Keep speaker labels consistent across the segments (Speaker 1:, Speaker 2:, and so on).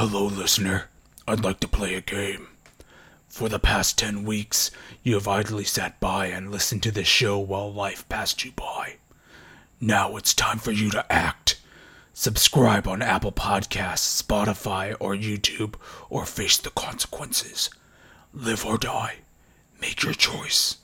Speaker 1: Hello, listener. I'd like to play a game. For the past 10 weeks, you have idly sat by and listened to this show while life passed you by. Now it's time for you to act. Subscribe on Apple Podcasts, Spotify, or YouTube, or face the consequences. Live or die. Make your choice.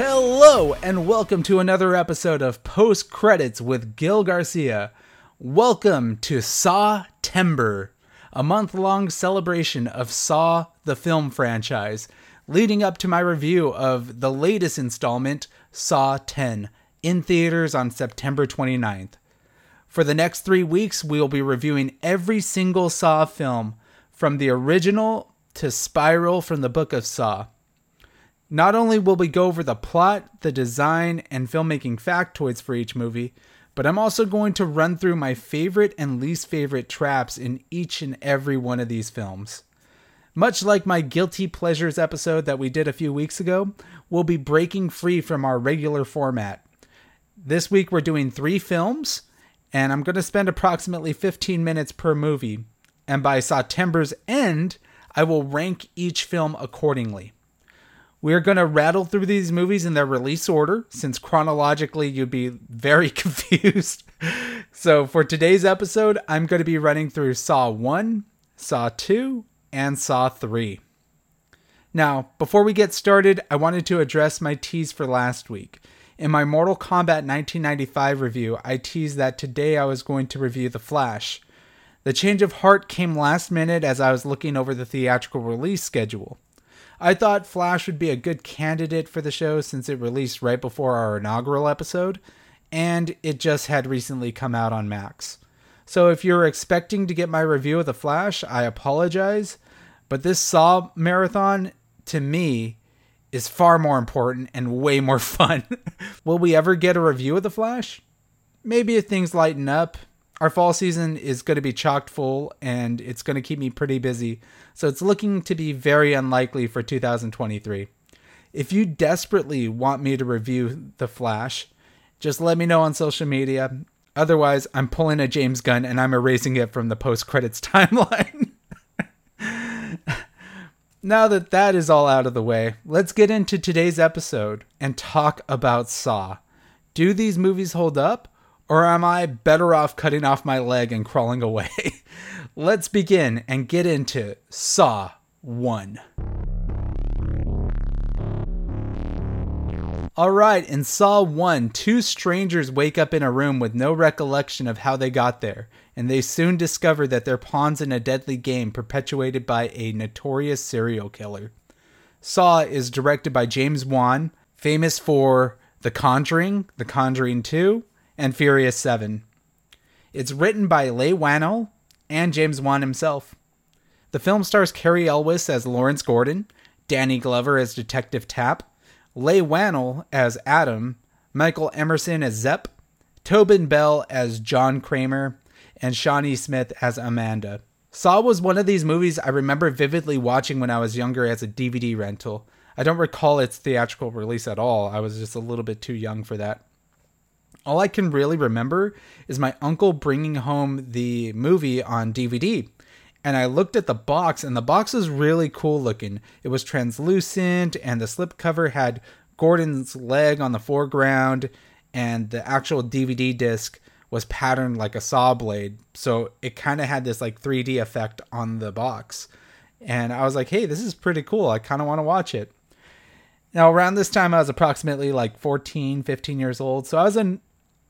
Speaker 2: Hello, and welcome to another episode of Post Credits with Gil Garcia. Welcome to Saw Timber, a month long celebration of Saw the film franchise, leading up to my review of the latest installment, Saw 10, in theaters on September 29th. For the next three weeks, we will be reviewing every single Saw film, from the original to Spiral from the Book of Saw. Not only will we go over the plot, the design, and filmmaking factoids for each movie, but I'm also going to run through my favorite and least favorite traps in each and every one of these films. Much like my Guilty Pleasures episode that we did a few weeks ago, we'll be breaking free from our regular format. This week we're doing three films, and I'm going to spend approximately 15 minutes per movie. And by September's end, I will rank each film accordingly. We're going to rattle through these movies in their release order, since chronologically you'd be very confused. so, for today's episode, I'm going to be running through Saw 1, Saw 2, and Saw 3. Now, before we get started, I wanted to address my tease for last week. In my Mortal Kombat 1995 review, I teased that today I was going to review The Flash. The change of heart came last minute as I was looking over the theatrical release schedule. I thought Flash would be a good candidate for the show since it released right before our inaugural episode, and it just had recently come out on Max. So if you're expecting to get my review of The Flash, I apologize, but this Saw marathon, to me, is far more important and way more fun. Will we ever get a review of The Flash? Maybe if things lighten up, our fall season is going to be chocked full and it's going to keep me pretty busy, so it's looking to be very unlikely for 2023. If you desperately want me to review The Flash, just let me know on social media. Otherwise, I'm pulling a James Gunn and I'm erasing it from the post credits timeline. now that that is all out of the way, let's get into today's episode and talk about Saw. Do these movies hold up? Or am I better off cutting off my leg and crawling away? Let's begin and get into Saw 1. Alright, in Saw 1, two strangers wake up in a room with no recollection of how they got there, and they soon discover that they're pawns in a deadly game perpetuated by a notorious serial killer. Saw is directed by James Wan, famous for The Conjuring, The Conjuring 2, and Furious 7. It's written by Leigh Whannell and James Wan himself. The film stars Cary Elwes as Lawrence Gordon, Danny Glover as Detective Tapp, Leigh Whannell as Adam, Michael Emerson as Zep, Tobin Bell as John Kramer, and Shawnee Smith as Amanda. Saw was one of these movies I remember vividly watching when I was younger as a DVD rental. I don't recall its theatrical release at all. I was just a little bit too young for that all I can really remember is my uncle bringing home the movie on DVD. And I looked at the box, and the box was really cool looking. It was translucent, and the slipcover had Gordon's leg on the foreground, and the actual DVD disc was patterned like a saw blade. So it kind of had this like 3D effect on the box. And I was like, hey, this is pretty cool. I kind of want to watch it. Now, around this time, I was approximately like 14, 15 years old. So I was an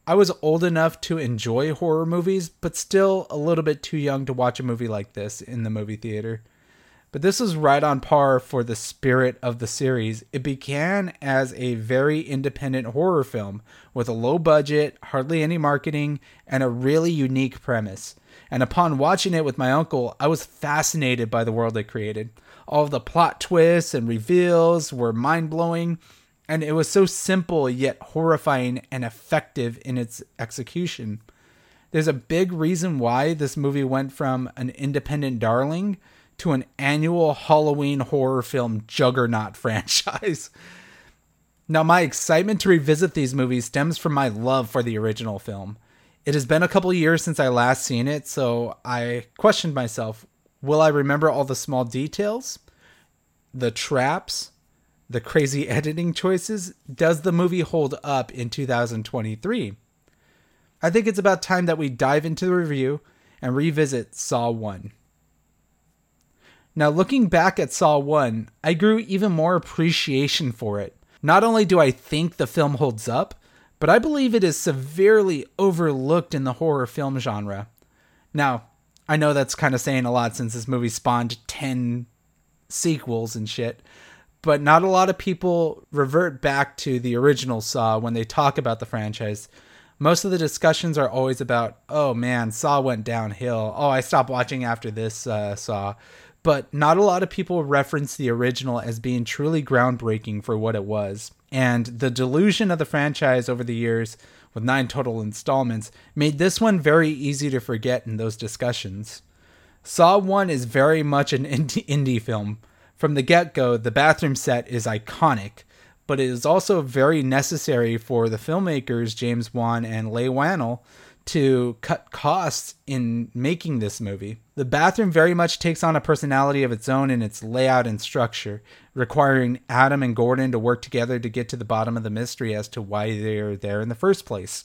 Speaker 2: I was old enough to enjoy horror movies, but still a little bit too young to watch a movie like this in the movie theater. But this was right on par for the spirit of the series. It began as a very independent horror film with a low budget, hardly any marketing, and a really unique premise. And upon watching it with my uncle, I was fascinated by the world it created. All the plot twists and reveals were mind blowing, and it was so simple yet horrifying and effective in its execution. there's a big reason why this movie went from an independent darling to an annual Halloween horror film juggernaut franchise. Now, my excitement to revisit these movies stems from my love for the original film. It has been a couple years since I last seen it, so I questioned myself will I remember all the small details? The traps? The crazy editing choices? Does the movie hold up in 2023? I think it's about time that we dive into the review and revisit Saw 1. Now, looking back at Saw 1, I grew even more appreciation for it. Not only do I think the film holds up, but I believe it is severely overlooked in the horror film genre. Now, I know that's kind of saying a lot since this movie spawned 10 sequels and shit, but not a lot of people revert back to the original Saw when they talk about the franchise. Most of the discussions are always about, oh man, Saw went downhill. Oh, I stopped watching after this uh, Saw but not a lot of people reference the original as being truly groundbreaking for what it was. And the delusion of the franchise over the years, with nine total installments, made this one very easy to forget in those discussions. Saw 1 is very much an indie, indie film. From the get go, the bathroom set is iconic, but it is also very necessary for the filmmakers James Wan and Leigh Whannell to cut costs in making this movie. The bathroom very much takes on a personality of its own in its layout and structure, requiring Adam and Gordon to work together to get to the bottom of the mystery as to why they're there in the first place.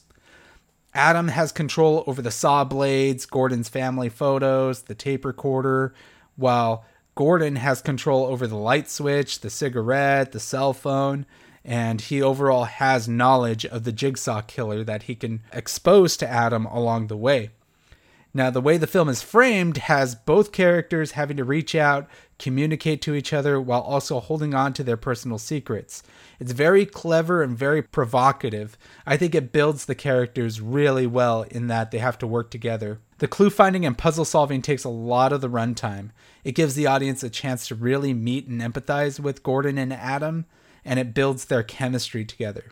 Speaker 2: Adam has control over the saw blades, Gordon's family photos, the tape recorder, while Gordon has control over the light switch, the cigarette, the cell phone, and he overall has knowledge of the jigsaw killer that he can expose to Adam along the way. Now, the way the film is framed has both characters having to reach out, communicate to each other, while also holding on to their personal secrets. It's very clever and very provocative. I think it builds the characters really well in that they have to work together. The clue finding and puzzle solving takes a lot of the runtime. It gives the audience a chance to really meet and empathize with Gordon and Adam, and it builds their chemistry together.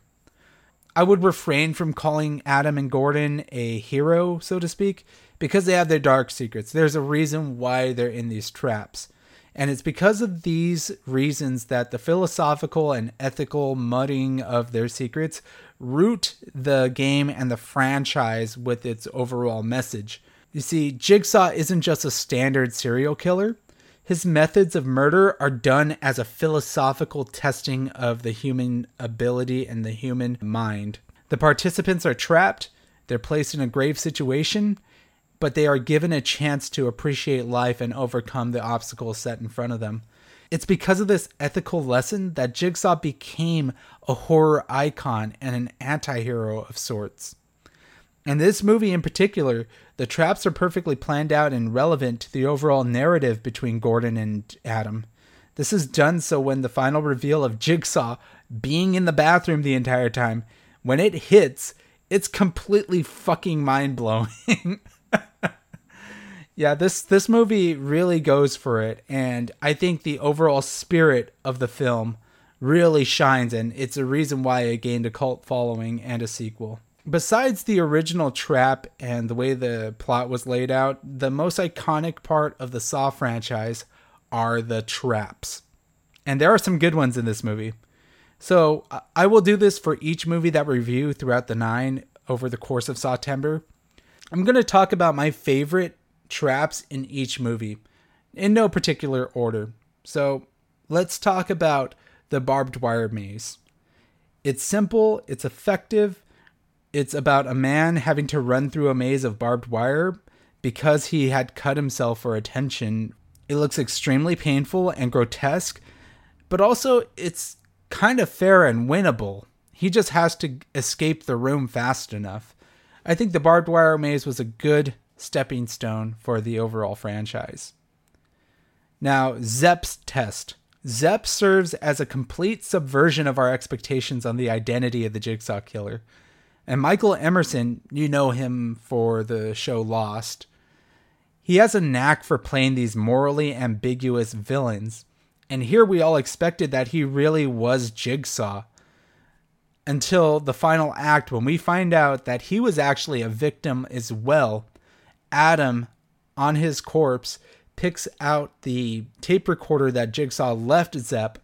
Speaker 2: I would refrain from calling Adam and Gordon a hero, so to speak, because they have their dark secrets. There's a reason why they're in these traps. And it's because of these reasons that the philosophical and ethical mudding of their secrets root the game and the franchise with its overall message. You see, Jigsaw isn't just a standard serial killer, his methods of murder are done as a philosophical testing of the human ability and the human mind. The participants are trapped, they're placed in a grave situation, but they are given a chance to appreciate life and overcome the obstacles set in front of them. It's because of this ethical lesson that Jigsaw became a horror icon and an anti hero of sorts. In this movie in particular, the traps are perfectly planned out and relevant to the overall narrative between Gordon and Adam. This is done so when the final reveal of Jigsaw being in the bathroom the entire time, when it hits, it's completely fucking mind blowing. yeah, this this movie really goes for it, and I think the overall spirit of the film really shines, and it's a reason why it gained a cult following and a sequel. Besides the original trap and the way the plot was laid out, the most iconic part of the Saw franchise are the traps. And there are some good ones in this movie. So I will do this for each movie that we review throughout the nine over the course of Sawtember. I'm going to talk about my favorite traps in each movie in no particular order. So let's talk about the barbed wire maze. It's simple, it's effective, it's about a man having to run through a maze of barbed wire because he had cut himself for attention. It looks extremely painful and grotesque, but also it's kind of fair and winnable. He just has to escape the room fast enough. I think the barbed wire maze was a good stepping stone for the overall franchise. Now, Zep's test. Zep serves as a complete subversion of our expectations on the identity of the Jigsaw Killer. And Michael Emerson, you know him for the show Lost. He has a knack for playing these morally ambiguous villains. And here we all expected that he really was Jigsaw. until the final act when we find out that he was actually a victim as well. Adam, on his corpse, picks out the tape recorder that Jigsaw left Zep,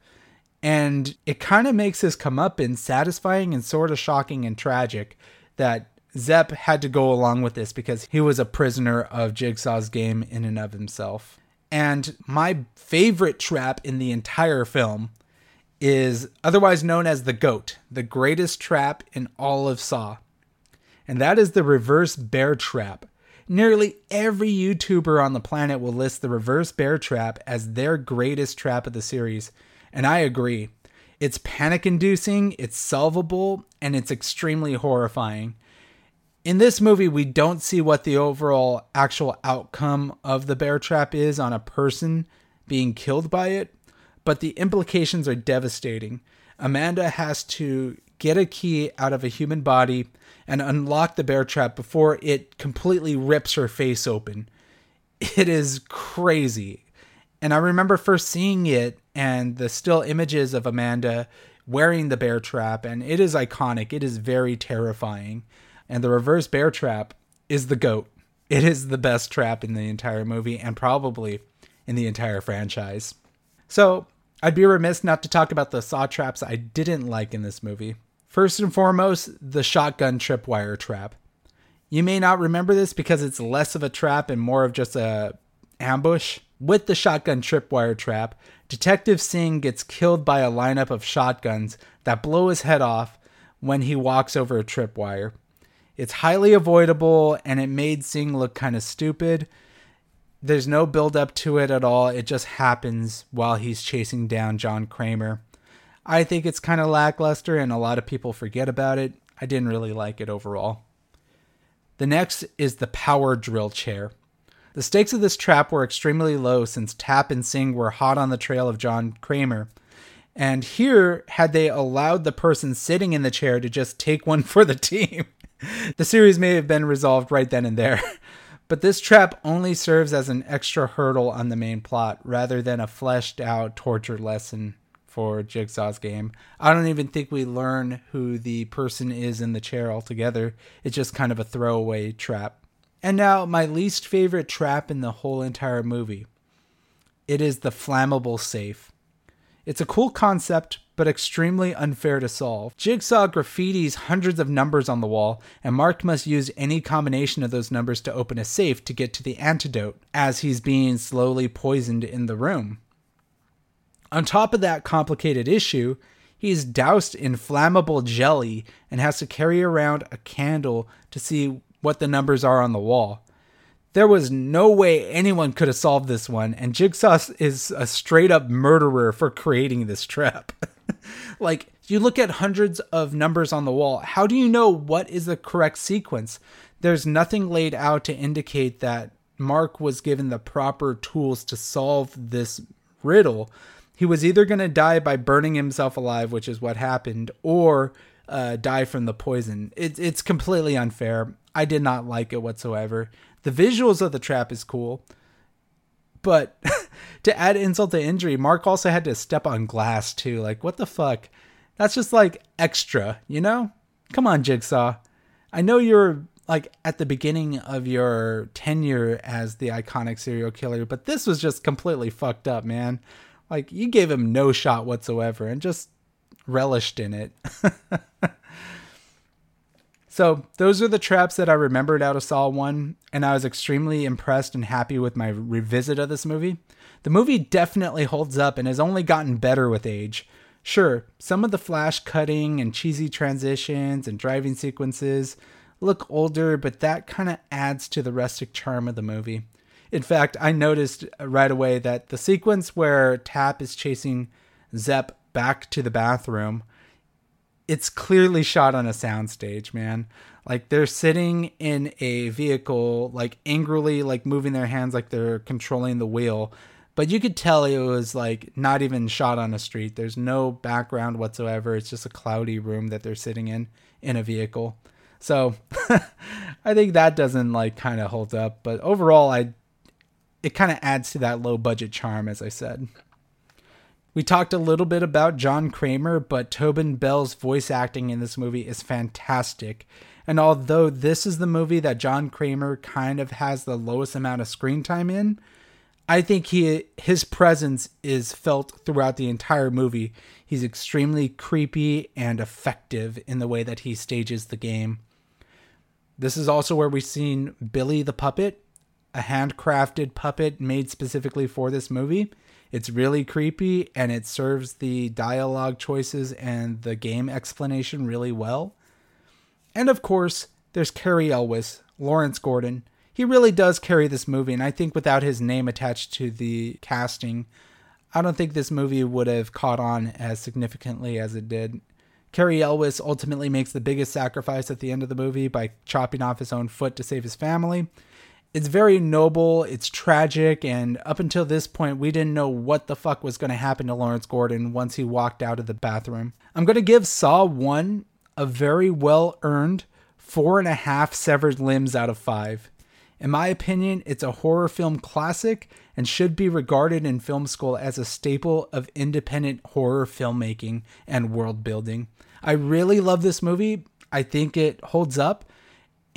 Speaker 2: and it kind of makes his comeuppance satisfying and sort of shocking and tragic that Zep had to go along with this because he was a prisoner of Jigsaw's game in and of himself. And my favorite trap in the entire film is otherwise known as the GOAT, the greatest trap in all of Saw. And that is the reverse bear trap. Nearly every YouTuber on the planet will list the reverse bear trap as their greatest trap of the series. And I agree. It's panic inducing, it's solvable, and it's extremely horrifying. In this movie, we don't see what the overall actual outcome of the bear trap is on a person being killed by it, but the implications are devastating. Amanda has to get a key out of a human body and unlock the bear trap before it completely rips her face open. It is crazy. And I remember first seeing it and the still images of Amanda wearing the bear trap, and it is iconic. It is very terrifying. And the reverse bear trap is the goat. It is the best trap in the entire movie and probably in the entire franchise. So, I'd be remiss not to talk about the saw traps I didn't like in this movie. First and foremost, the shotgun tripwire trap. You may not remember this because it's less of a trap and more of just a ambush. With the shotgun tripwire trap, Detective Singh gets killed by a lineup of shotguns that blow his head off when he walks over a tripwire. It's highly avoidable and it made Singh look kind of stupid. There's no build up to it at all. It just happens while he's chasing down John Kramer. I think it's kind of lackluster and a lot of people forget about it. I didn't really like it overall. The next is the power drill chair. The stakes of this trap were extremely low since Tapp and Singh were hot on the trail of John Kramer. And here, had they allowed the person sitting in the chair to just take one for the team, the series may have been resolved right then and there. But this trap only serves as an extra hurdle on the main plot rather than a fleshed out torture lesson for Jigsaw's game. I don't even think we learn who the person is in the chair altogether. It's just kind of a throwaway trap. And now, my least favorite trap in the whole entire movie. It is the flammable safe. It's a cool concept, but extremely unfair to solve. Jigsaw graffitis hundreds of numbers on the wall, and Mark must use any combination of those numbers to open a safe to get to the antidote, as he's being slowly poisoned in the room. On top of that complicated issue, he's doused in flammable jelly and has to carry around a candle to see what the numbers are on the wall. There was no way anyone could have solved this one, and Jigsaw is a straight up murderer for creating this trap. like, you look at hundreds of numbers on the wall, how do you know what is the correct sequence? There's nothing laid out to indicate that Mark was given the proper tools to solve this riddle he was either going to die by burning himself alive, which is what happened, or uh, die from the poison. It, it's completely unfair. I did not like it whatsoever. The visuals of the trap is cool, but to add insult to injury, Mark also had to step on glass too. Like, what the fuck? That's just like extra, you know? Come on, Jigsaw. I know you're like at the beginning of your tenure as the iconic serial killer, but this was just completely fucked up, man. Like you gave him no shot whatsoever and just relished in it. so those are the traps that I remembered out of Saw 1, and I was extremely impressed and happy with my revisit of this movie. The movie definitely holds up and has only gotten better with age. Sure, some of the flash cutting and cheesy transitions and driving sequences look older, but that kind of adds to the rustic charm of the movie. In fact, I noticed right away that the sequence where Tapp is chasing Zep back to the bathroom, it's clearly shot on a soundstage, man. Like they're sitting in a vehicle, like angrily, like moving their hands like they're controlling the wheel. But you could tell it was like not even shot on a street. There's no background whatsoever. It's just a cloudy room that they're sitting in in a vehicle. So I think that doesn't like kind of hold up. But overall, I it kind of adds to that low budget charm, as I said. We talked a little bit about John Kramer, but Tobin Bell's voice acting in this movie is fantastic. And although this is the movie that John Kramer kind of has the lowest amount of screen time in, I think he his presence is felt throughout the entire movie. He's extremely creepy and effective in the way that he stages the game. This is also where we've seen Billy the puppet, a handcrafted puppet made specifically for this movie. It's really creepy and it serves the dialogue choices and the game explanation really well. And of course, there's Cary Elwes, Lawrence Gordon. He really does carry this movie, and I think without his name attached to the casting, I don't think this movie would have caught on as significantly as it did. Cary Elwes ultimately makes the biggest sacrifice at the end of the movie by chopping off his own foot to save his family. It's very noble, it's tragic, and up until this point, we didn't know what the fuck was going to happen to Lawrence Gordon once he walked out of the bathroom. I'm going to give Saw 1 a very well earned four and a half severed limbs out of five. In my opinion, it's a horror film classic and should be regarded in film school as a staple of independent horror filmmaking and world building. I really love this movie. I think it holds up,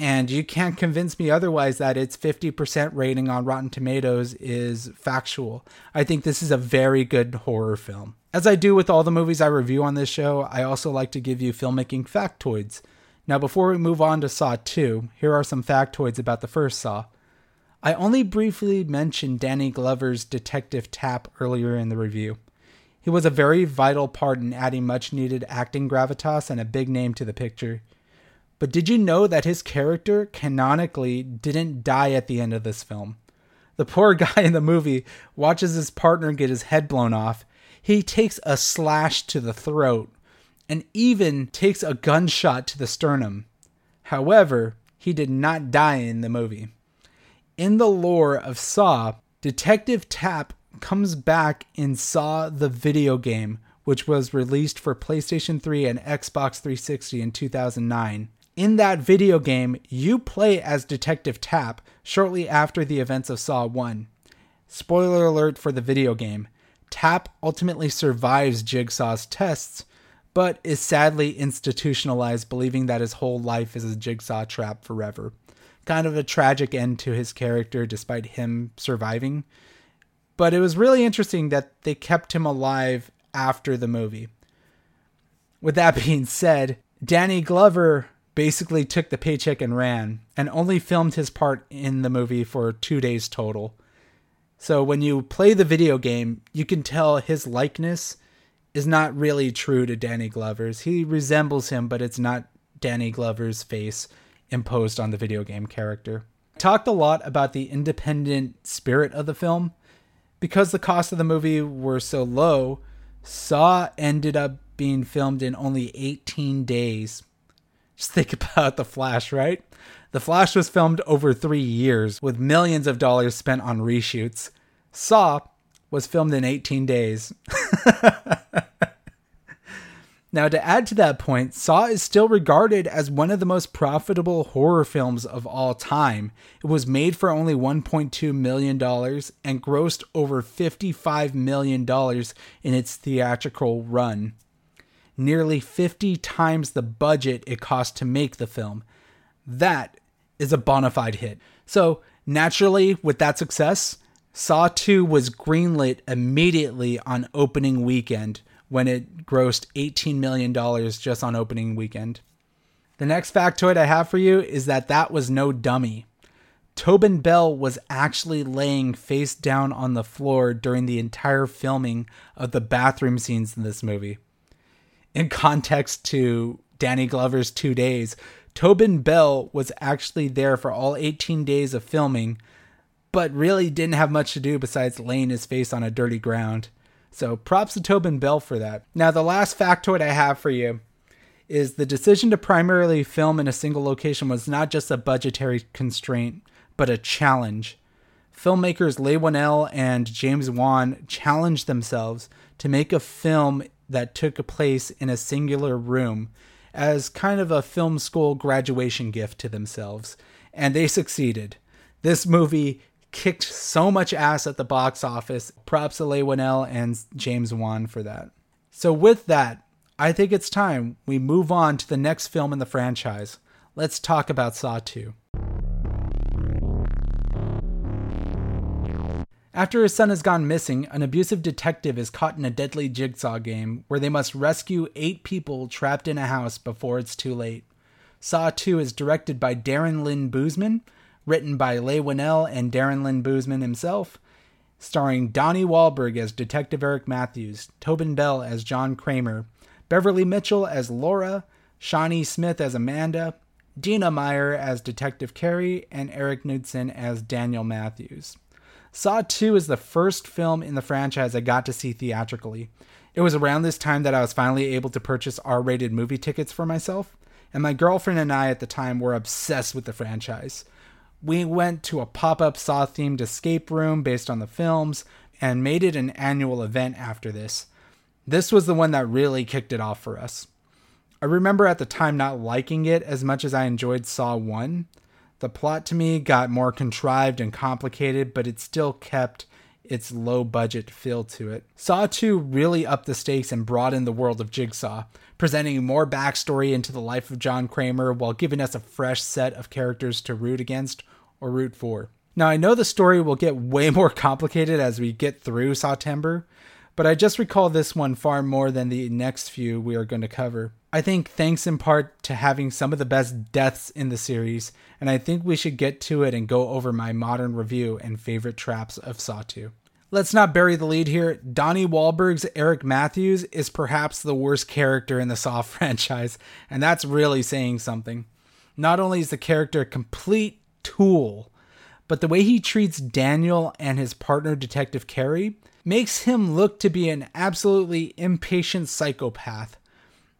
Speaker 2: and you can't convince me otherwise that its 50% rating on Rotten Tomatoes is factual. I think this is a very good horror film. As I do with all the movies I review on this show, I also like to give you filmmaking factoids. Now, before we move on to Saw 2, here are some factoids about the first Saw. I only briefly mentioned Danny Glover's detective Tapp earlier in the review. He was a very vital part in adding much needed acting gravitas and a big name to the picture. But did you know that his character canonically didn't die at the end of this film? The poor guy in the movie watches his partner get his head blown off. He takes a slash to the throat and even takes a gunshot to the sternum. However, he did not die in the movie. In the lore of Saw, Detective Tapp comes back in Saw the video game, which was released for PlayStation 3 and Xbox 360 in 2009. In that video game, you play as Detective Tapp shortly after the events of Saw 1. Spoiler alert for the video game Tapp ultimately survives Jigsaw's tests, but is sadly institutionalized, believing that his whole life is a jigsaw trap forever. Kind of a tragic end to his character, despite him surviving. But it was really interesting that they kept him alive after the movie. With that being said, Danny Glover basically took the paycheck and ran, and only filmed his part in the movie for two days total. So when you play the video game, you can tell his likeness is not really true to Danny Glover's. He resembles him, but it's not Danny Glover's face imposed on the video game character. Talked a lot about the independent spirit of the film. Because the cost of the movie were so low, Saw ended up being filmed in only 18 days. Just think about The Flash, right? The Flash was filmed over three years with millions of dollars spent on reshoots. Saw was filmed in 18 days. now, to add to that point, Saw is still regarded as one of the most profitable horror films of all time. It was made for only $1.2 million and grossed over $55 million in its theatrical run. Nearly 50 times the budget it cost to make the film. That is a bona fide hit. So, naturally, with that success, Saw 2 was greenlit immediately on opening weekend when it grossed $18 million just on opening weekend. The next factoid I have for you is that that was no dummy. Tobin Bell was actually laying face down on the floor during the entire filming of the bathroom scenes in this movie. In context to Danny Glover's two days, Tobin Bell was actually there for all 18 days of filming, but really didn't have much to do besides laying his face on a dirty ground. So props to Tobin Bell for that. Now, the last factoid I have for you is the decision to primarily film in a single location was not just a budgetary constraint, but a challenge. Filmmakers Leigh Whannell and James Wan challenged themselves to make a film that took place in a singular room as kind of a film school graduation gift to themselves, and they succeeded. This movie kicked so much ass at the box office. Props to Leigh Whannell and James Wan for that. So, with that, I think it's time we move on to the next film in the franchise. Let's talk about Saw 2. After his son has gone missing, an abusive detective is caught in a deadly jigsaw game where they must rescue eight people trapped in a house before it's too late. Saw 2 is directed by Darren Lynn Bousman, written by Leigh Whannell and Darren Lynn Bousman himself, starring Donnie Wahlberg as Detective Eric Matthews, Tobin Bell as John Kramer, Beverly Mitchell as Laura, Shawnee Smith as Amanda, Dina Meyer as Detective Kerry, and Erik Knudsen as Daniel Matthews. Saw 2 is the first film in the franchise I got to see theatrically. It was around this time that I was finally able to purchase R rated movie tickets for myself, and my girlfriend and I at the time were obsessed with the franchise. We went to a pop up Saw themed escape room based on the films and made it an annual event after this. This was the one that really kicked it off for us. I remember at the time not liking it as much as I enjoyed Saw 1. The plot to me got more contrived and complicated, but it still kept its low budget feel to it. Saw 2 really upped the stakes and broadened the world of Jigsaw, presenting more backstory into the life of John Kramer while giving us a fresh set of characters to root against or root for. Now, I know the story will get way more complicated as we get through Saw Sawtember, but I just recall this one far more than the next few we are going to cover. I think thanks in part to having some of the best deaths in the series, and I think we should get to it and go over my modern review and favorite traps of Saw 2. Let's not bury the lead here. Donnie Wahlberg's Eric Matthews is perhaps the worst character in the Saw franchise, and that's really saying something. Not only is the character a complete tool, but the way he treats Daniel and his partner, Detective Kerry, makes him look to be an absolutely impatient psychopath.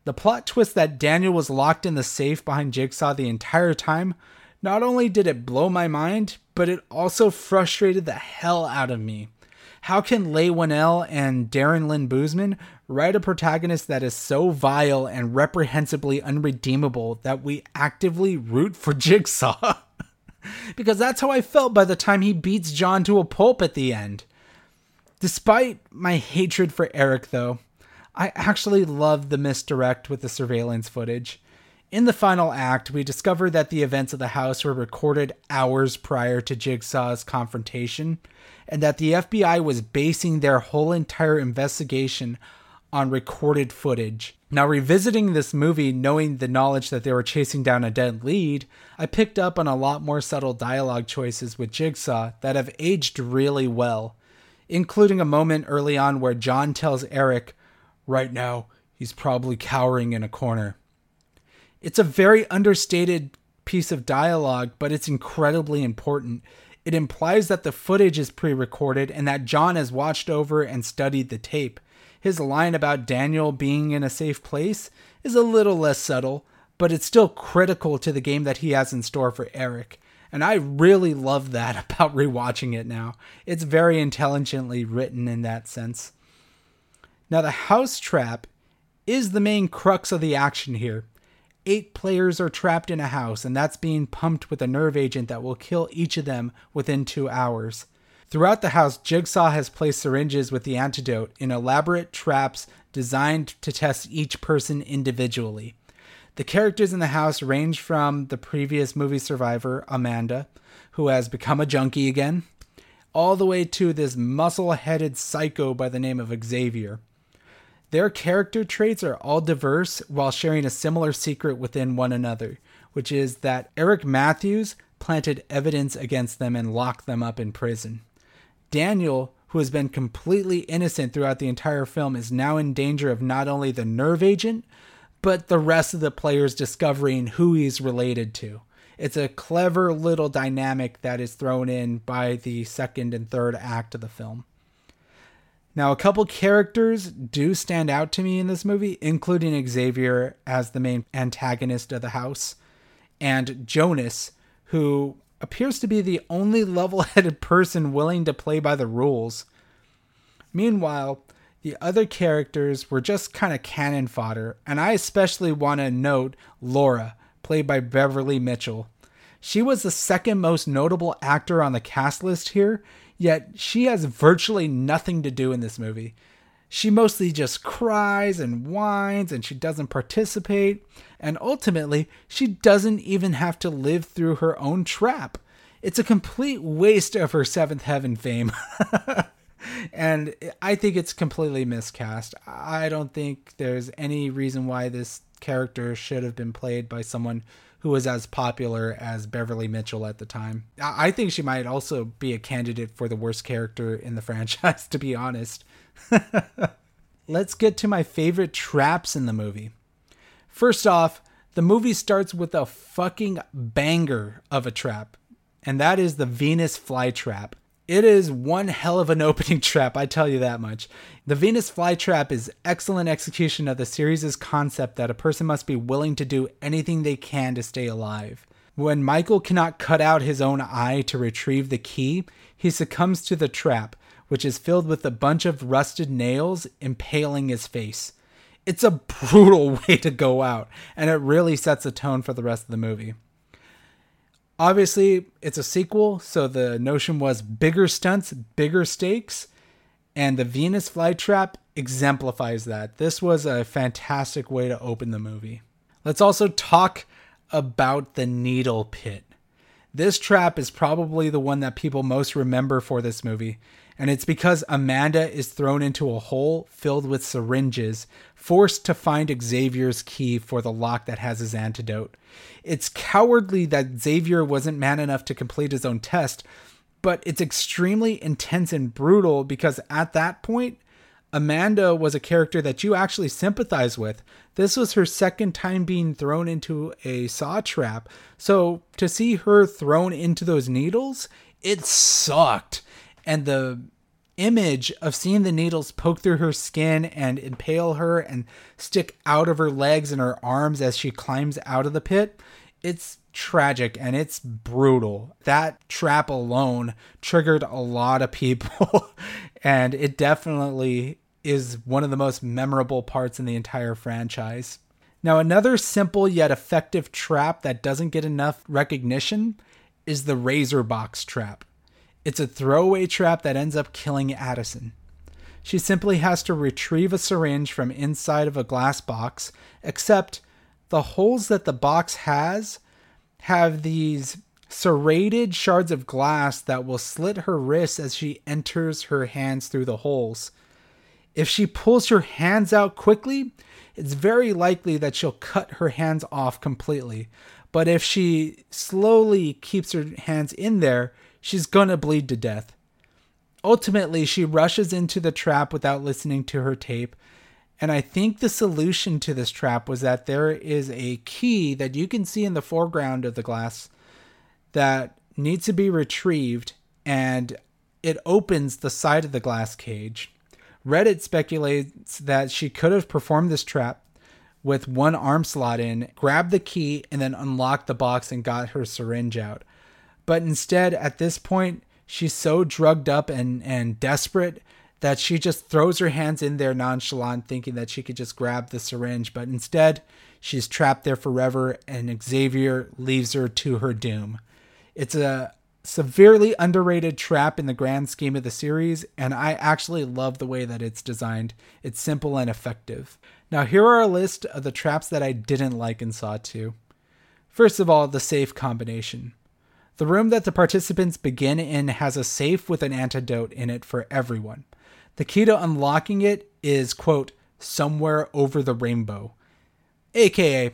Speaker 2: The plot twist that Daniel was locked in the safe behind Jigsaw the entire time, not only did it blow my mind, but it also frustrated the hell out of me. How can Leigh Whannell and Darren Lynn Bousman write a protagonist that is so vile and reprehensibly unredeemable that we actively root for Jigsaw? because that's how I felt by the time he beats John to a pulp at the end. Despite my hatred for Eric, though, I actually loved the misdirect with the surveillance footage. In the final act, we discover that the events of the house were recorded hours prior to Jigsaw's confrontation, and that the FBI was basing their whole entire investigation on recorded footage. Now, revisiting this movie, knowing the knowledge that they were chasing down a dead lead, I picked up on a lot more subtle dialogue choices with Jigsaw that have aged really well, including a moment early on where John tells Eric, right now, he's probably cowering in a corner. It's a very understated piece of dialogue, but it's incredibly important. It implies that the footage is pre recorded and that John has watched over and studied the tape. His line about Daniel being in a safe place is a little less subtle, but it's still critical to the game that he has in store for Eric. And I really love that about rewatching it now. It's very intelligently written in that sense. Now, the house trap is the main crux of the action here. Eight players are trapped in a house, and that's being pumped with a nerve agent that will kill each of them within two hours. Throughout the house, Jigsaw has placed syringes with the antidote in elaborate traps designed to test each person individually. The characters in the house range from the previous movie survivor, Amanda, who has become a junkie again, all the way to this muscle headed psycho by the name of Xavier. Their character traits are all diverse while sharing a similar secret within one another, which is that Eric Matthews planted evidence against them and locked them up in prison. Daniel, who has been completely innocent throughout the entire film, is now in danger of not only the nerve agent, but the rest of the players discovering who he's related to. It's a clever little dynamic that is thrown in by the second and third act of the film. Now, a couple characters do stand out to me in this movie, including Xavier as the main antagonist of the house, and Jonas, who appears to be the only level headed person willing to play by the rules. Meanwhile, the other characters were just kind of cannon fodder, and I especially want to note Laura, played by Beverly Mitchell. She was the second most notable actor on the cast list here, yet she has virtually nothing to do in this movie. She mostly just cries and whines and she doesn't participate, and ultimately, she doesn't even have to live through her own trap. It's a complete waste of her Seventh Heaven fame. and I think it's completely miscast. I don't think there's any reason why this character should have been played by someone who was as popular as Beverly Mitchell at the time. I think she might also be a candidate for the worst character in the franchise, to be honest. Let's get to my favorite traps in the movie. First off, the movie starts with a fucking banger of a trap, and that is the Venus flytrap. It is one hell of an opening trap, I tell you that much. The Venus flytrap is excellent execution of the series' concept that a person must be willing to do anything they can to stay alive. When Michael cannot cut out his own eye to retrieve the key, he succumbs to the trap, which is filled with a bunch of rusted nails impaling his face. It's a brutal way to go out, and it really sets a tone for the rest of the movie. Obviously, it's a sequel, so the notion was bigger stunts, bigger stakes, and the Venus flytrap exemplifies that. This was a fantastic way to open the movie. Let's also talk about the needle pit. This trap is probably the one that people most remember for this movie, and it's because Amanda is thrown into a hole filled with syringes, forced to find Xavier's key for the lock that has his antidote. It's cowardly that Xavier wasn't man enough to complete his own test, but it's extremely intense and brutal because at that point, Amanda was a character that you actually sympathize with. This was her second time being thrown into a saw trap. So to see her thrown into those needles, it sucked. And the image of seeing the needles poke through her skin and impale her and stick out of her legs and her arms as she climbs out of the pit, it's tragic and it's brutal. That trap alone triggered a lot of people, and it definitely is one of the most memorable parts in the entire franchise. Now, another simple yet effective trap that doesn't get enough recognition is the razor box trap. It's a throwaway trap that ends up killing Addison. She simply has to retrieve a syringe from inside of a glass box, except the holes that the box has have these serrated shards of glass that will slit her wrists as she enters her hands through the holes. If she pulls her hands out quickly, it's very likely that she'll cut her hands off completely. But if she slowly keeps her hands in there, she's gonna bleed to death. Ultimately, she rushes into the trap without listening to her tape. And I think the solution to this trap was that there is a key that you can see in the foreground of the glass that needs to be retrieved and it opens the side of the glass cage. Reddit speculates that she could have performed this trap with one arm slot in, grabbed the key, and then unlocked the box and got her syringe out. But instead, at this point, she's so drugged up and, and desperate that she just throws her hands in there nonchalant, thinking that she could just grab the syringe. But instead, she's trapped there forever, and Xavier leaves her to her doom. It's a severely underrated trap in the grand scheme of the series, and I actually love the way that it's designed. It's simple and effective. Now, here are a list of the traps that I didn't like in Saw 2. First of all, the safe combination. The room that the participants begin in has a safe with an antidote in it for everyone. The key to unlocking it is, quote, somewhere over the rainbow, aka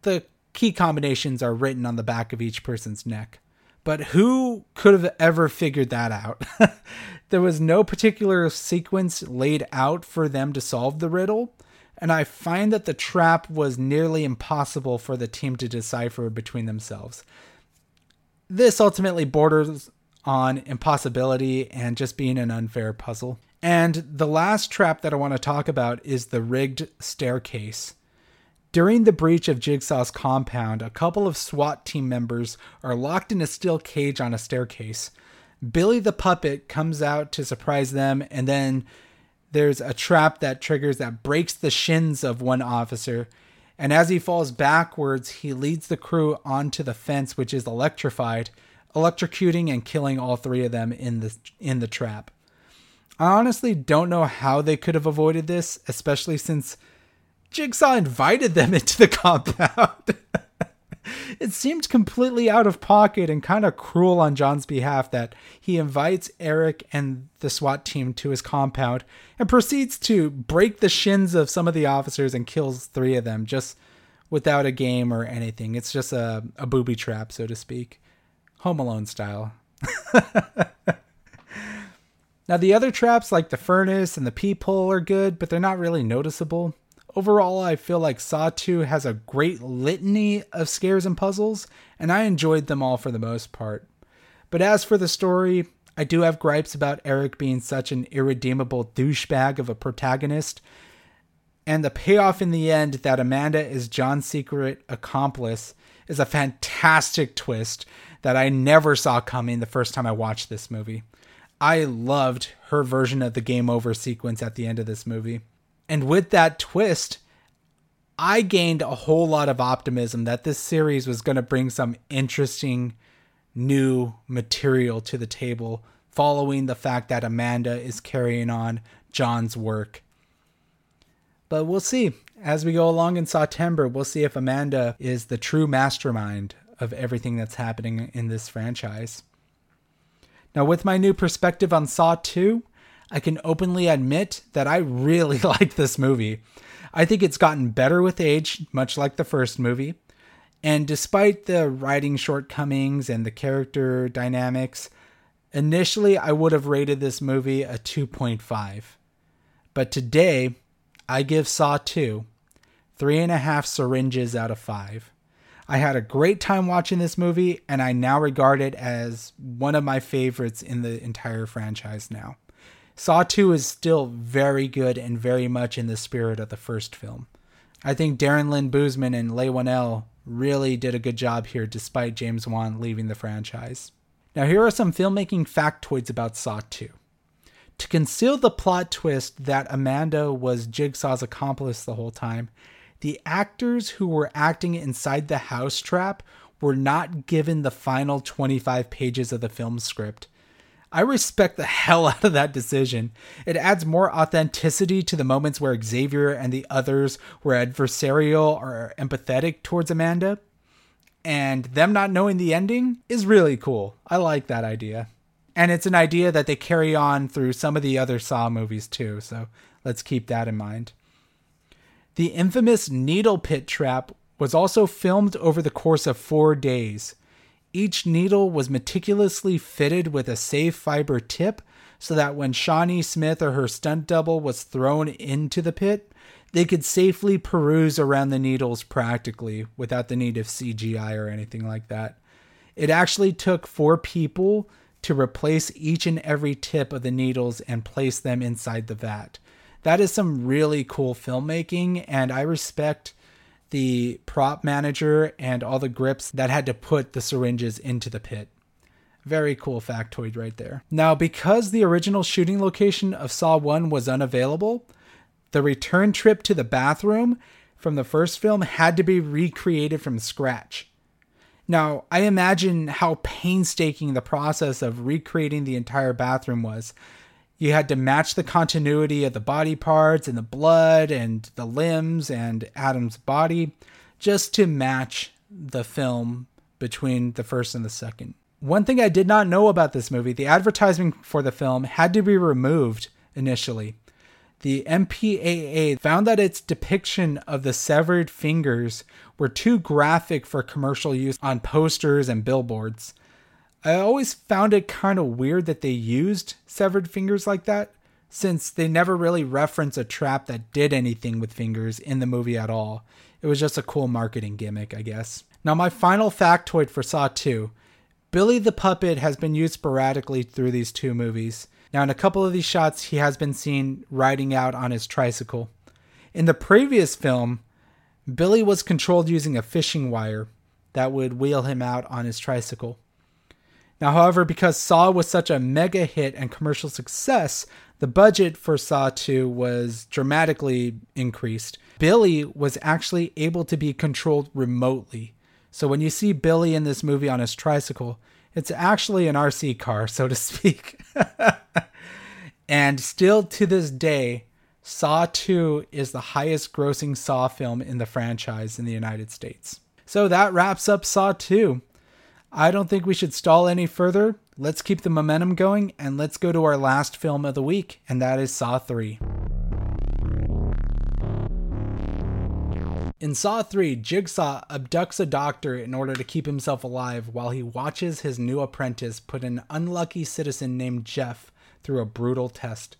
Speaker 2: the key combinations are written on the back of each person's neck. But who could have ever figured that out? there was no particular sequence laid out for them to solve the riddle, and I find that the trap was nearly impossible for the team to decipher between themselves this ultimately borders on impossibility and just being an unfair puzzle. And the last trap that I want to talk about is the rigged staircase. During the breach of Jigsaw's compound, a couple of SWAT team members are locked in a steel cage on a staircase. Billy the puppet comes out to surprise them, and then there's a trap that triggers that breaks the shins of one officer And as he falls backwards, he leads the crew onto the fence, which is electrified, electrocuting and killing all three of them in the in the trap. I honestly don't know how they could have avoided this, especially since Jigsaw invited them into the compound. it seemed completely out of pocket and kind of cruel on John's behalf that he invites Eric and the SWAT team to his compound and proceeds to break the shins of some of the officers and kills three of them just without a game or anything. It's just a, a booby trap, so to speak. Home Alone style. now, the other traps, like the furnace and the peephole, are good, but they're not really noticeable. Overall, I feel like Saw 2 has a great litany of scares and puzzles, and I enjoyed them all for the most part. But as for the story, I do have gripes about Eric being such an irredeemable douchebag of a protagonist, and the payoff in the end that Amanda is John's secret accomplice is a fantastic twist that I never saw coming the first time I watched this movie. I loved her version of the game over sequence at the end of this movie. And with that twist, I gained a whole lot of optimism that this series was going to bring some interesting new material to the table following the fact that Amanda is carrying on John's work. But we'll see. As we go along in Sawtember, we'll see if Amanda is the true mastermind of everything that's happening in this franchise. Now, with my new perspective on Saw 2, I can openly admit that I really like this movie. I think it's gotten better with age, much like the first movie. And despite the writing shortcomings and the character dynamics, initially I would have rated this movie a 2.5. But today, I give Saw 2 three and a half syringes out of five. I had a great time watching this movie, and I now regard it as one of my favorites in the entire franchise now. Saw 2 is still very good and very much in the spirit of the first film. I think Darren Lynn Bousman and Leigh really did a good job here despite James Wan leaving the franchise. Now, here are some filmmaking factoids about Saw 2. To conceal the plot twist that Amanda was Jigsaw's accomplice the whole time, the actors who were acting inside the house trap were not given the final 25 pages of the film script. I respect the hell out of that decision. It adds more authenticity to the moments where Xavier and the others were adversarial or empathetic towards Amanda. And them not knowing the ending is really cool. I like that idea. And it's an idea that they carry on through some of the other Saw movies too, so let's keep that in mind. The infamous needle pit trap was also filmed over the course of four days. Each needle was meticulously fitted with a safe fiber tip so that when Shawnee Smith or her stunt double was thrown into the pit, they could safely peruse around the needles practically without the need of CGI or anything like that. It actually took four people to replace each and every tip of the needles and place them inside the vat. That is some really cool filmmaking, and I respect the prop manager and all the grips that had to put the syringes into the pit. Very cool factoid right there. Now, because the original shooting location of Saw 1 was unavailable, the return trip to the bathroom from the first film had to be recreated from scratch. Now, I imagine how painstaking the process of recreating the entire bathroom was, you had to match the continuity of the body parts and the blood and the limbs and Adam's body just to match the film between the first and the second. One thing I did not know about this movie the advertising for the film had to be removed initially. The MPAA found that its depiction of the severed fingers were too graphic for commercial use on posters and billboards. I always found it kind of weird that they used severed fingers like that, since they never really reference a trap that did anything with fingers in the movie at all. It was just a cool marketing gimmick, I guess. Now, my final factoid for Saw 2 Billy the Puppet has been used sporadically through these two movies. Now, in a couple of these shots, he has been seen riding out on his tricycle. In the previous film, Billy was controlled using a fishing wire that would wheel him out on his tricycle. Now, however, because Saw was such a mega hit and commercial success, The budget for Saw 2 was dramatically increased. Billy was actually able to be controlled remotely. So when you see Billy in this movie on his tricycle, it's actually an RC car, so to speak. and still to this day, Saw 2 is the highest grossing Saw film in the franchise in the United States. So that wraps up Saw 2. I don't think we should stall any further. Let's keep the momentum going and let's go to our last film of the week, and that is Saw 3. In Saw 3, Jigsaw abducts a doctor in order to keep himself alive while he watches his new apprentice put an unlucky citizen named Jeff through a brutal test.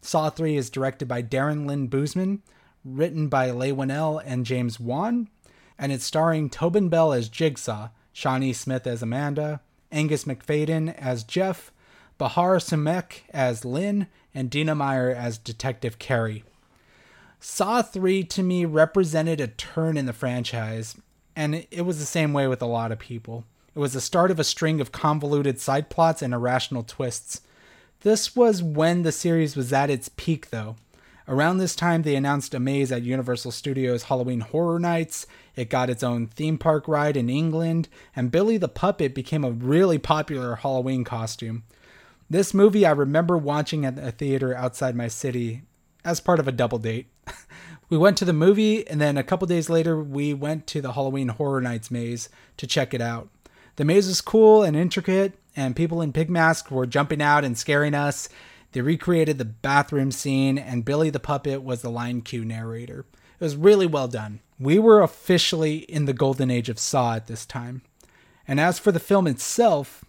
Speaker 2: Saw 3 is directed by Darren Lynn Bousman, written by Leigh Whannell and James Wan, and it's starring Tobin Bell as Jigsaw, Shawnee Smith as Amanda, Angus Macfadyen as Jeff, Bahar Soomekh as Lynn, and Dina Meyer as Detective Kerry. Saw 3 to me represented a turn in the franchise, and it was the same way with a lot of people. It was the start of a string of convoluted side plots and irrational twists. This was when the series was at its peak, though. Around this time, they announced a maze at Universal Studios Halloween Horror Nights. It got its own theme park ride in England, and Billy the Puppet became a really popular Halloween costume. This movie I remember watching at a theater outside my city as part of a double date. we went to the movie, and then a couple days later, we went to the Halloween Horror Nights maze to check it out. The maze was cool and intricate, and people in pig masks were jumping out and scaring us. They recreated the bathroom scene, and Billy the Puppet was the line cue narrator. It was really well done. We were officially in the golden age of Saw at this time. And as for the film itself,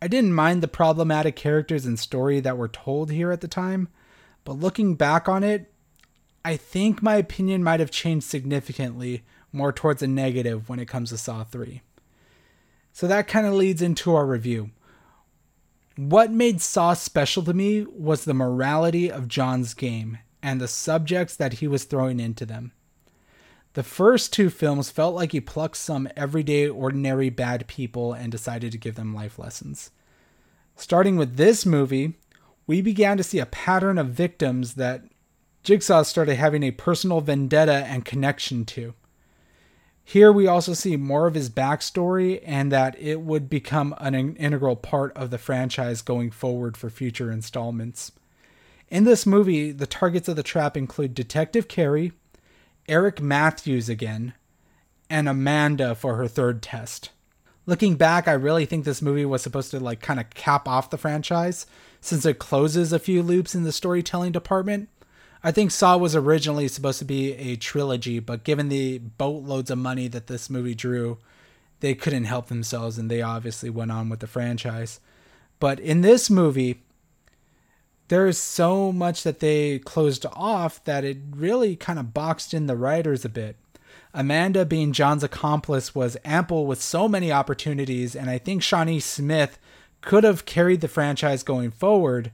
Speaker 2: I didn't mind the problematic characters and story that were told here at the time, but looking back on it, I think my opinion might have changed significantly more towards a negative when it comes to Saw 3. So that kind of leads into our review. What made Saw special to me was the morality of John's game and the subjects that he was throwing into them. The first two films felt like he plucked some everyday, ordinary bad people and decided to give them life lessons. Starting with this movie, we began to see a pattern of victims that Jigsaw started having a personal vendetta and connection to. Here we also see more of his backstory and that it would become an integral part of the franchise going forward for future installments. In this movie, the targets of the trap include Detective Kerry, Eric Matthews again, and Amanda for her third test. Looking back, I really think this movie was supposed to like kind of cap off the franchise since it closes a few loops in the storytelling department. I think Saw was originally supposed to be a trilogy, but given the boatloads of money that this movie drew, they couldn't help themselves and they obviously went on with the franchise. But in this movie, there is so much that they closed off that it really kind of boxed in the writers a bit. Amanda being John's accomplice was ample with so many opportunities, and I think Shawnee Smith could have carried the franchise going forward,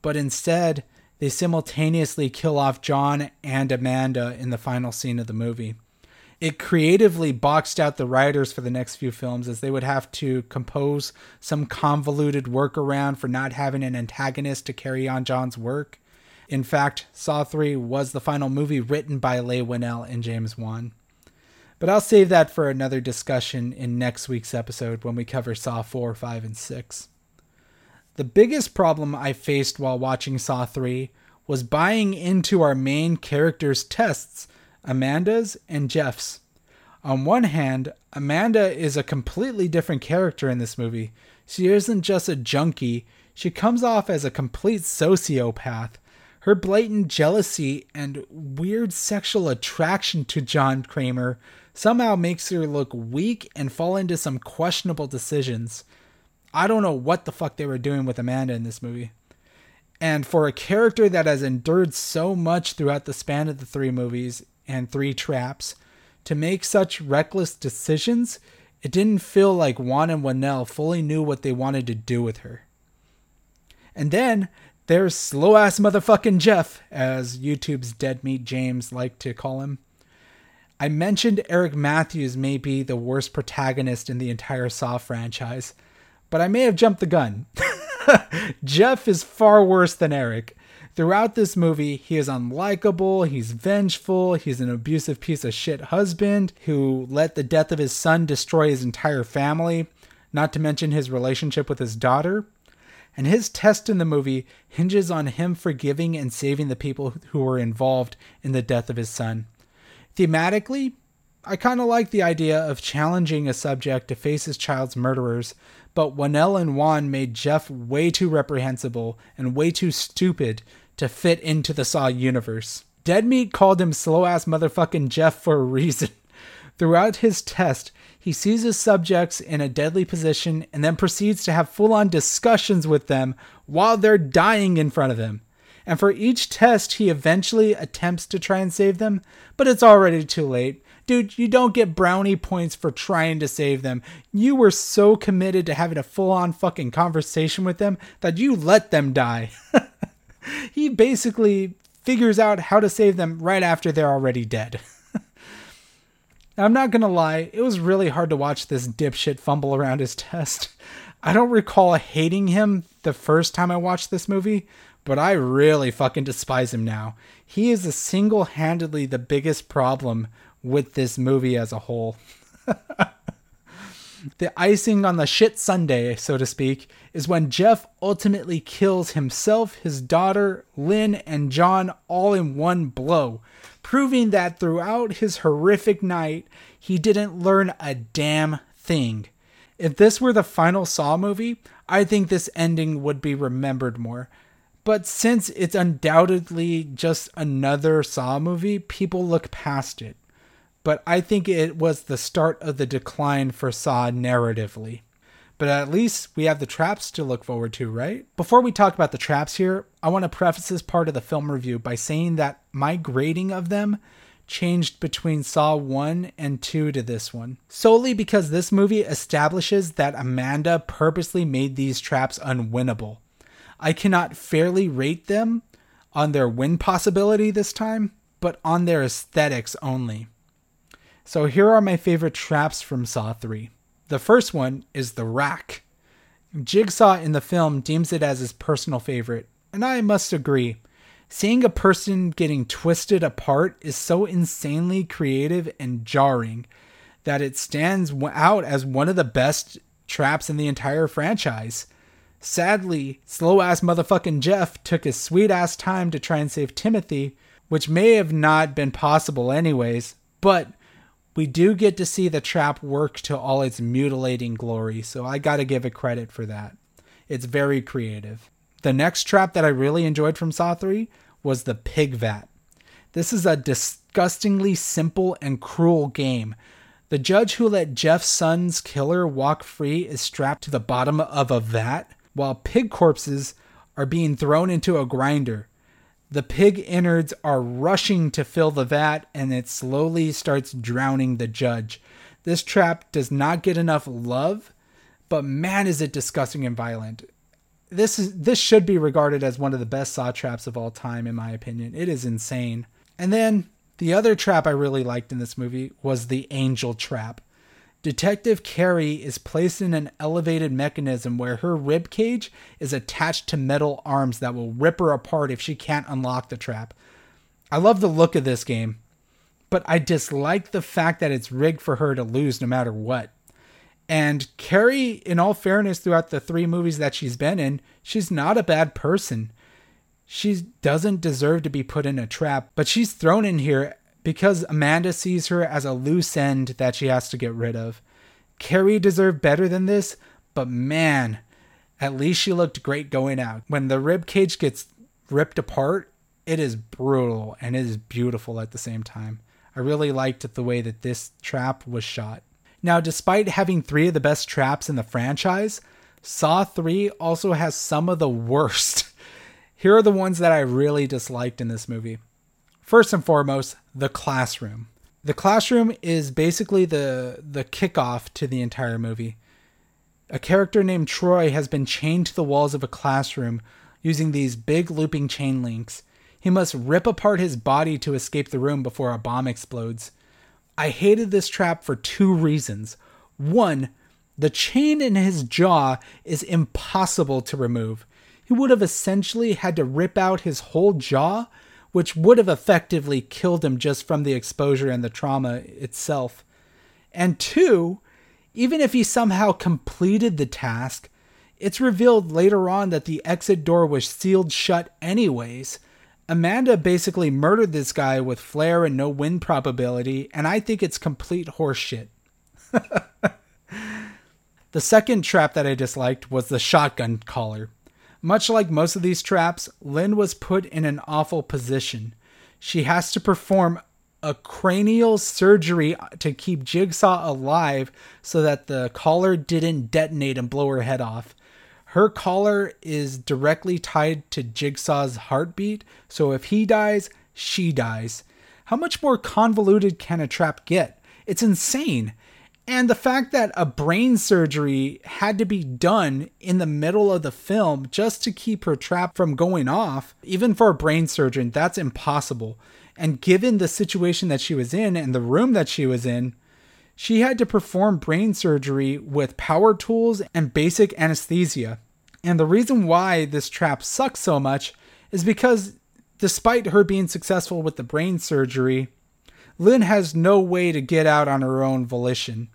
Speaker 2: but instead, they simultaneously kill off John and Amanda in the final scene of the movie. It creatively boxed out the writers for the next few films as they would have to compose some convoluted workaround for not having an antagonist to carry on John's work. In fact, Saw 3 was the final movie written by Leigh Whannell and James Wan. But I'll save that for another discussion in next week's episode when we cover Saw 4, 5, and 6. The biggest problem I faced while watching Saw 3 was buying into our main characters' tests, Amanda's and Jeff's. On one hand, Amanda is a completely different character in this movie. She isn't just a junkie, she comes off as a complete sociopath. Her blatant jealousy and weird sexual attraction to John Kramer somehow makes her look weak and fall into some questionable decisions. I don't know what the fuck they were doing with Amanda in this movie. And for a character that has endured so much throughout the span of the three movies and three traps, to make such reckless decisions, it didn't feel like Wan and Whannell fully knew what they wanted to do with her. And then there's slow ass motherfucking Jeff, as YouTube's Dead Meat James liked to call him. I mentioned Eric Matthews may be the worst protagonist in the entire Saw franchise but I may have jumped the gun. Jeff is far worse than Eric. Throughout this movie, he is unlikable, he's vengeful, he's an abusive piece of shit husband who let the death of his son destroy his entire family, not to mention his relationship with his daughter. And his test in the movie hinges on him forgiving and saving the people who were involved in the death of his son. Thematically, I kind of like the idea of challenging a subject to face his child's murderers, but Whannell and Wan made Jeff way too reprehensible and way too stupid to fit into the Saw universe. Dead Meat called him slow ass motherfucking Jeff for a reason. Throughout his test, he sees his subjects in a deadly position and then proceeds to have full on discussions with them while they're dying in front of him. And for each test, he eventually attempts to try and save them, but it's already too late. Dude, you don't get brownie points for trying to save them. You were so committed to having a full on fucking conversation with them that you let them die. he basically figures out how to save them right after they're already dead. I'm not gonna lie, it was really hard to watch this dipshit fumble around his test. I don't recall hating him the first time I watched this movie, but I really fucking despise him now. He is single handedly the biggest problem with this movie as a whole. the icing on the shit sundae, so to speak, is when Jeff ultimately kills himself, his daughter, Lynn, and John all in one blow, proving that throughout his horrific night, he didn't learn a damn thing. If this were the final Saw movie, I think this ending would be remembered more. But since it's undoubtedly just another Saw movie, people look past it but I think it was the start of the decline for Saw narratively. But at least we have the traps to look forward to, right? Before we talk about the traps here, I want to preface this part of the film review by saying that my grading of them changed between Saw 1 and 2 to this one, solely because this movie establishes that Amanda purposely made these traps unwinnable. I cannot fairly rate them on their win possibility this time, but on their aesthetics only. So here are my favorite traps from Saw 3. The first one is the rack. Jigsaw in the film deems it as his personal favorite, and I must agree. Seeing a person getting twisted apart is so insanely creative and jarring that it stands out as one of the best traps in the entire franchise. Sadly, slow ass motherfucking Jeff took his sweet ass time to try and save Timothy, which may have not been possible anyways, but we do get to see the trap work to all its mutilating glory, so I gotta give it credit for that. It's very creative. The next trap that I really enjoyed from Saw 3 was the pig vat. This is a disgustingly simple and cruel game. The judge who let Jeff's son's killer walk free is strapped to the bottom of a vat, while pig corpses are being thrown into a grinder. The pig innards are rushing to fill the vat, and it slowly starts drowning the judge. This trap does not get enough love, but man, is it disgusting and violent. This is this should be regarded as one of the best saw traps of all time, in my opinion. It is insane. And then the other trap I really liked in this movie was the angel trap. Detective Kerry is placed in an elevated mechanism where her rib cage is attached to metal arms that will rip her apart if she can't unlock the trap. I love the look of this game, but I dislike the fact that it's rigged for her to lose no matter what. And Kerry, in all fairness, throughout the three movies that she's been in, she's not a bad person. She doesn't deserve to be put in a trap, but she's thrown in here because Amanda sees her as a loose end that she has to get rid of. Kerry deserved better than this, but man, at least she looked great going out. When the rib cage gets ripped apart, it is brutal and it is beautiful at the same time. I really liked the way that this trap was shot. Now, despite having three of the best traps in the franchise, Saw 3 also has some of the worst. Here are the ones that I really disliked in this movie. First and foremost, the classroom. The classroom is basically the the kickoff to the entire movie. A character named Troy has been chained to the walls of a classroom using these big looping chain links. He must rip apart his body to escape the room before a bomb explodes. I hated this trap for two reasons. One, the chain in his jaw is impossible to remove. He would have essentially had to rip out his whole jaw, which would have effectively killed him just from the exposure and the trauma itself. And two, even if he somehow completed the task, it's revealed later on that the exit door was sealed shut anyways. Amanda basically murdered this guy with flair and no win probability, and I think it's complete horseshit. the second trap that I disliked was the shotgun collar. Much like most of these traps, Lynn was put in an awful position. She has to perform a cranial surgery to keep Jigsaw alive so that the collar didn't detonate and blow her head off. Her collar is directly tied to Jigsaw's heartbeat, so if he dies, she dies. How much more convoluted can a trap get? It's insane. And the fact that a brain surgery had to be done in the middle of the film just to keep her trap from going off, even for a brain surgeon, that's impossible. And given the situation that she was in and the room that she was in, she had to perform brain surgery with power tools and basic anesthesia. And the reason why this trap sucks so much is because despite her being successful with the brain surgery, Lynn has no way to get out on her own volition.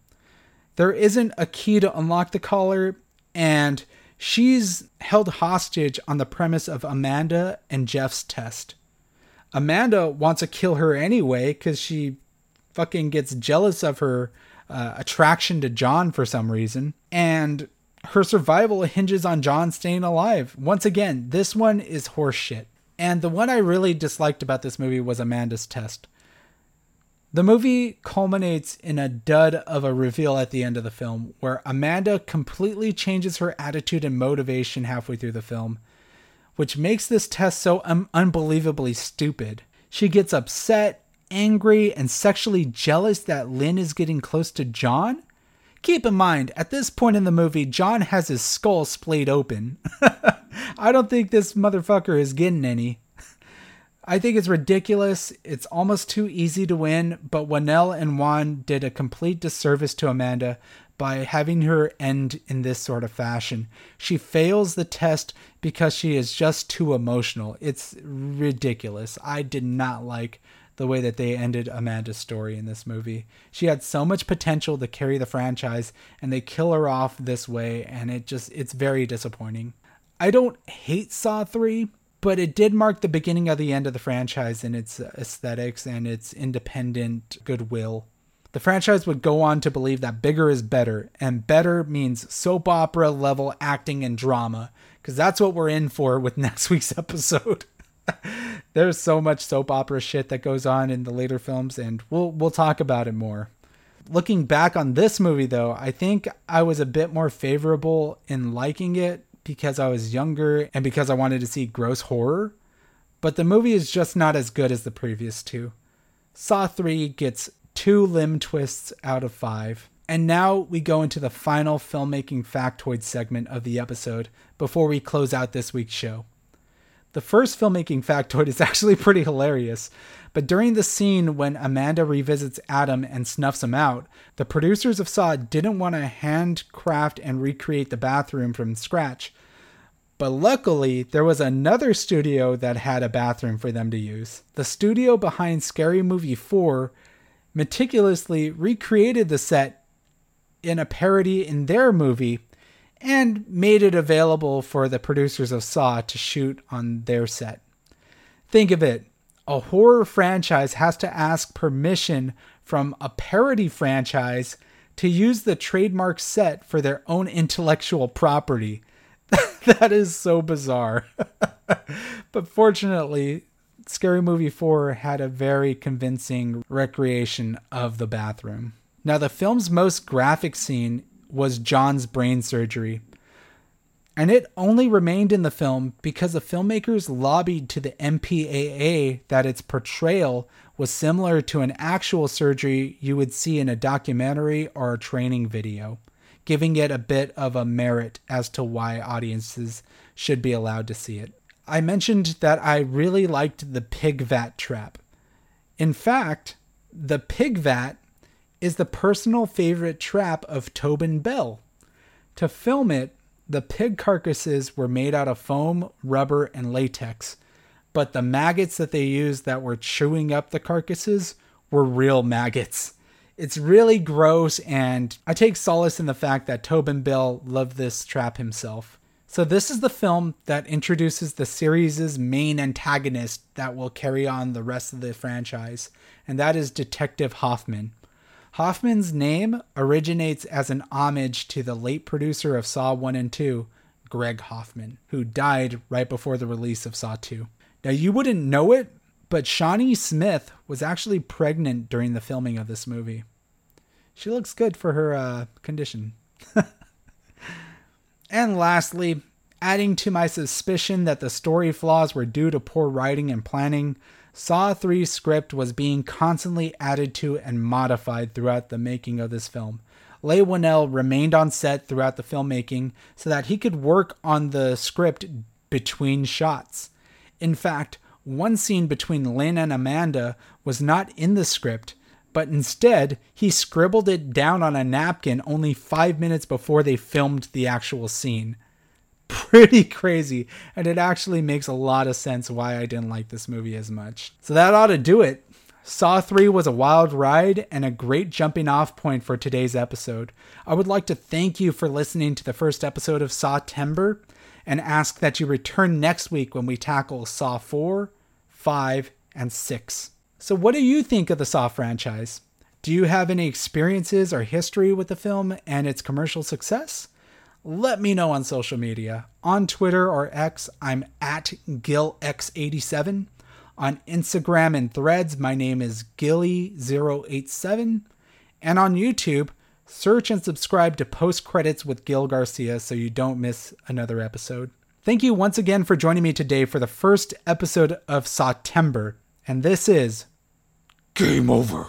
Speaker 2: There isn't a key to unlock the collar, and she's held hostage on the premise of Amanda and Jeff's test. Amanda wants to kill her anyway because she fucking gets jealous of her uh, attraction to John for some reason. And her survival hinges on John staying alive. Once again, this one is horseshit. And the one I really disliked about this movie was Amanda's test. The movie culminates in a dud of a reveal at the end of the film, where Amanda completely changes her attitude and motivation halfway through the film, which makes this test so un- unbelievably stupid. She gets upset, angry, and sexually jealous that Lynn is getting close to John. Keep in mind, at this point in the movie, John has his skull splayed open. I don't think this motherfucker is getting any. I think it's ridiculous. It's almost too easy to win, but Whannell and Wan did a complete disservice to Amanda by having her end in this sort of fashion. She fails the test because she is just too emotional. It's ridiculous. I did not like the way that they ended Amanda's story in this movie. She had so much potential to carry the franchise and they kill her off this way and it just it's very disappointing. I don't hate Saw 3 but it did mark the beginning of the end of the franchise in its uh, aesthetics and its independent goodwill. The franchise would go on to believe that bigger is better, and better means soap opera level acting and drama, because that's what we're in for with next week's episode. There's so much soap opera shit that goes on in the later films, and we'll we'll talk about it more. Looking back on this movie, though, I think I was a bit more favorable in liking it because I was younger and because I wanted to see gross horror, but the movie is just not as good as the previous two. Saw 3 gets two limb twists out of five. And now we go into the final filmmaking factoid segment of the episode before we close out this week's show. The first filmmaking factoid is actually pretty hilarious, but during the scene when Amanda revisits Adam and snuffs him out, the producers of Saw didn't want to handcraft and recreate the bathroom from scratch. But luckily, there was another studio that had a bathroom for them to use. The studio behind Scary Movie 4 meticulously recreated the set in a parody in their movie and made it available for the producers of Saw to shoot on their set. Think of it a horror franchise has to ask permission from a parody franchise to use the trademark set for their own intellectual property. that is so bizarre. but fortunately, Scary Movie 4 had a very convincing recreation of the bathroom. Now, the film's most graphic scene was John's brain surgery and it only remained in the film because the filmmakers lobbied to the MPAA that its portrayal was similar to an actual surgery you would see in a documentary or a training video, giving it a bit of a merit as to why audiences should be allowed to see it. I mentioned that I really liked the pig vat trap. In fact, the pig vat is the personal favorite trap of Tobin Bell. To film it, The pig carcasses were made out of foam, rubber, and latex, but the maggots that they used that were chewing up the carcasses were real maggots. It's really gross, and I take solace in the fact that Tobin Bell loved this trap himself. So, this is the film that introduces the series' main antagonist that will carry on the rest of the franchise, and that is Detective Hoffman. Hoffman's name originates as an homage to the late producer of Saw 1 and 2, Greg Hoffman, who died right before the release of Saw 2. Now, you wouldn't know it, but Shawnee Smith was actually pregnant during the filming of this movie. She looks good for her uh, condition. and lastly, adding to my suspicion that the story flaws were due to poor writing and planning, Saw 3 script was being constantly added to and modified throughout the making of this film. Leigh Whannell remained on set throughout the filmmaking so that he could work on the script between shots. In fact, one scene between Lynn and Amanda was not in the script, but instead he scribbled it down on a napkin only five minutes before they filmed the actual scene. Pretty crazy, and it actually makes a lot of sense why I didn't like this movie as much. So that ought to do it. Saw 3 was a wild ride and a great jumping off point for today's episode. I would like to thank you for listening to the first episode of Sawtember and ask that you return next week when we tackle Saw 4, 5, and 6. So, what do you think of the Saw franchise? Do you have any experiences or history with the film and its commercial success? Let me know on social media. On Twitter or X, I'm at GilX87. On Instagram and threads, my name is Gilly087. And on YouTube, search and subscribe to Post Credits with Gil Garcia so you don't miss another episode. Thank you once again for joining me today for the first episode of Sawtember, and this is
Speaker 1: Game Over.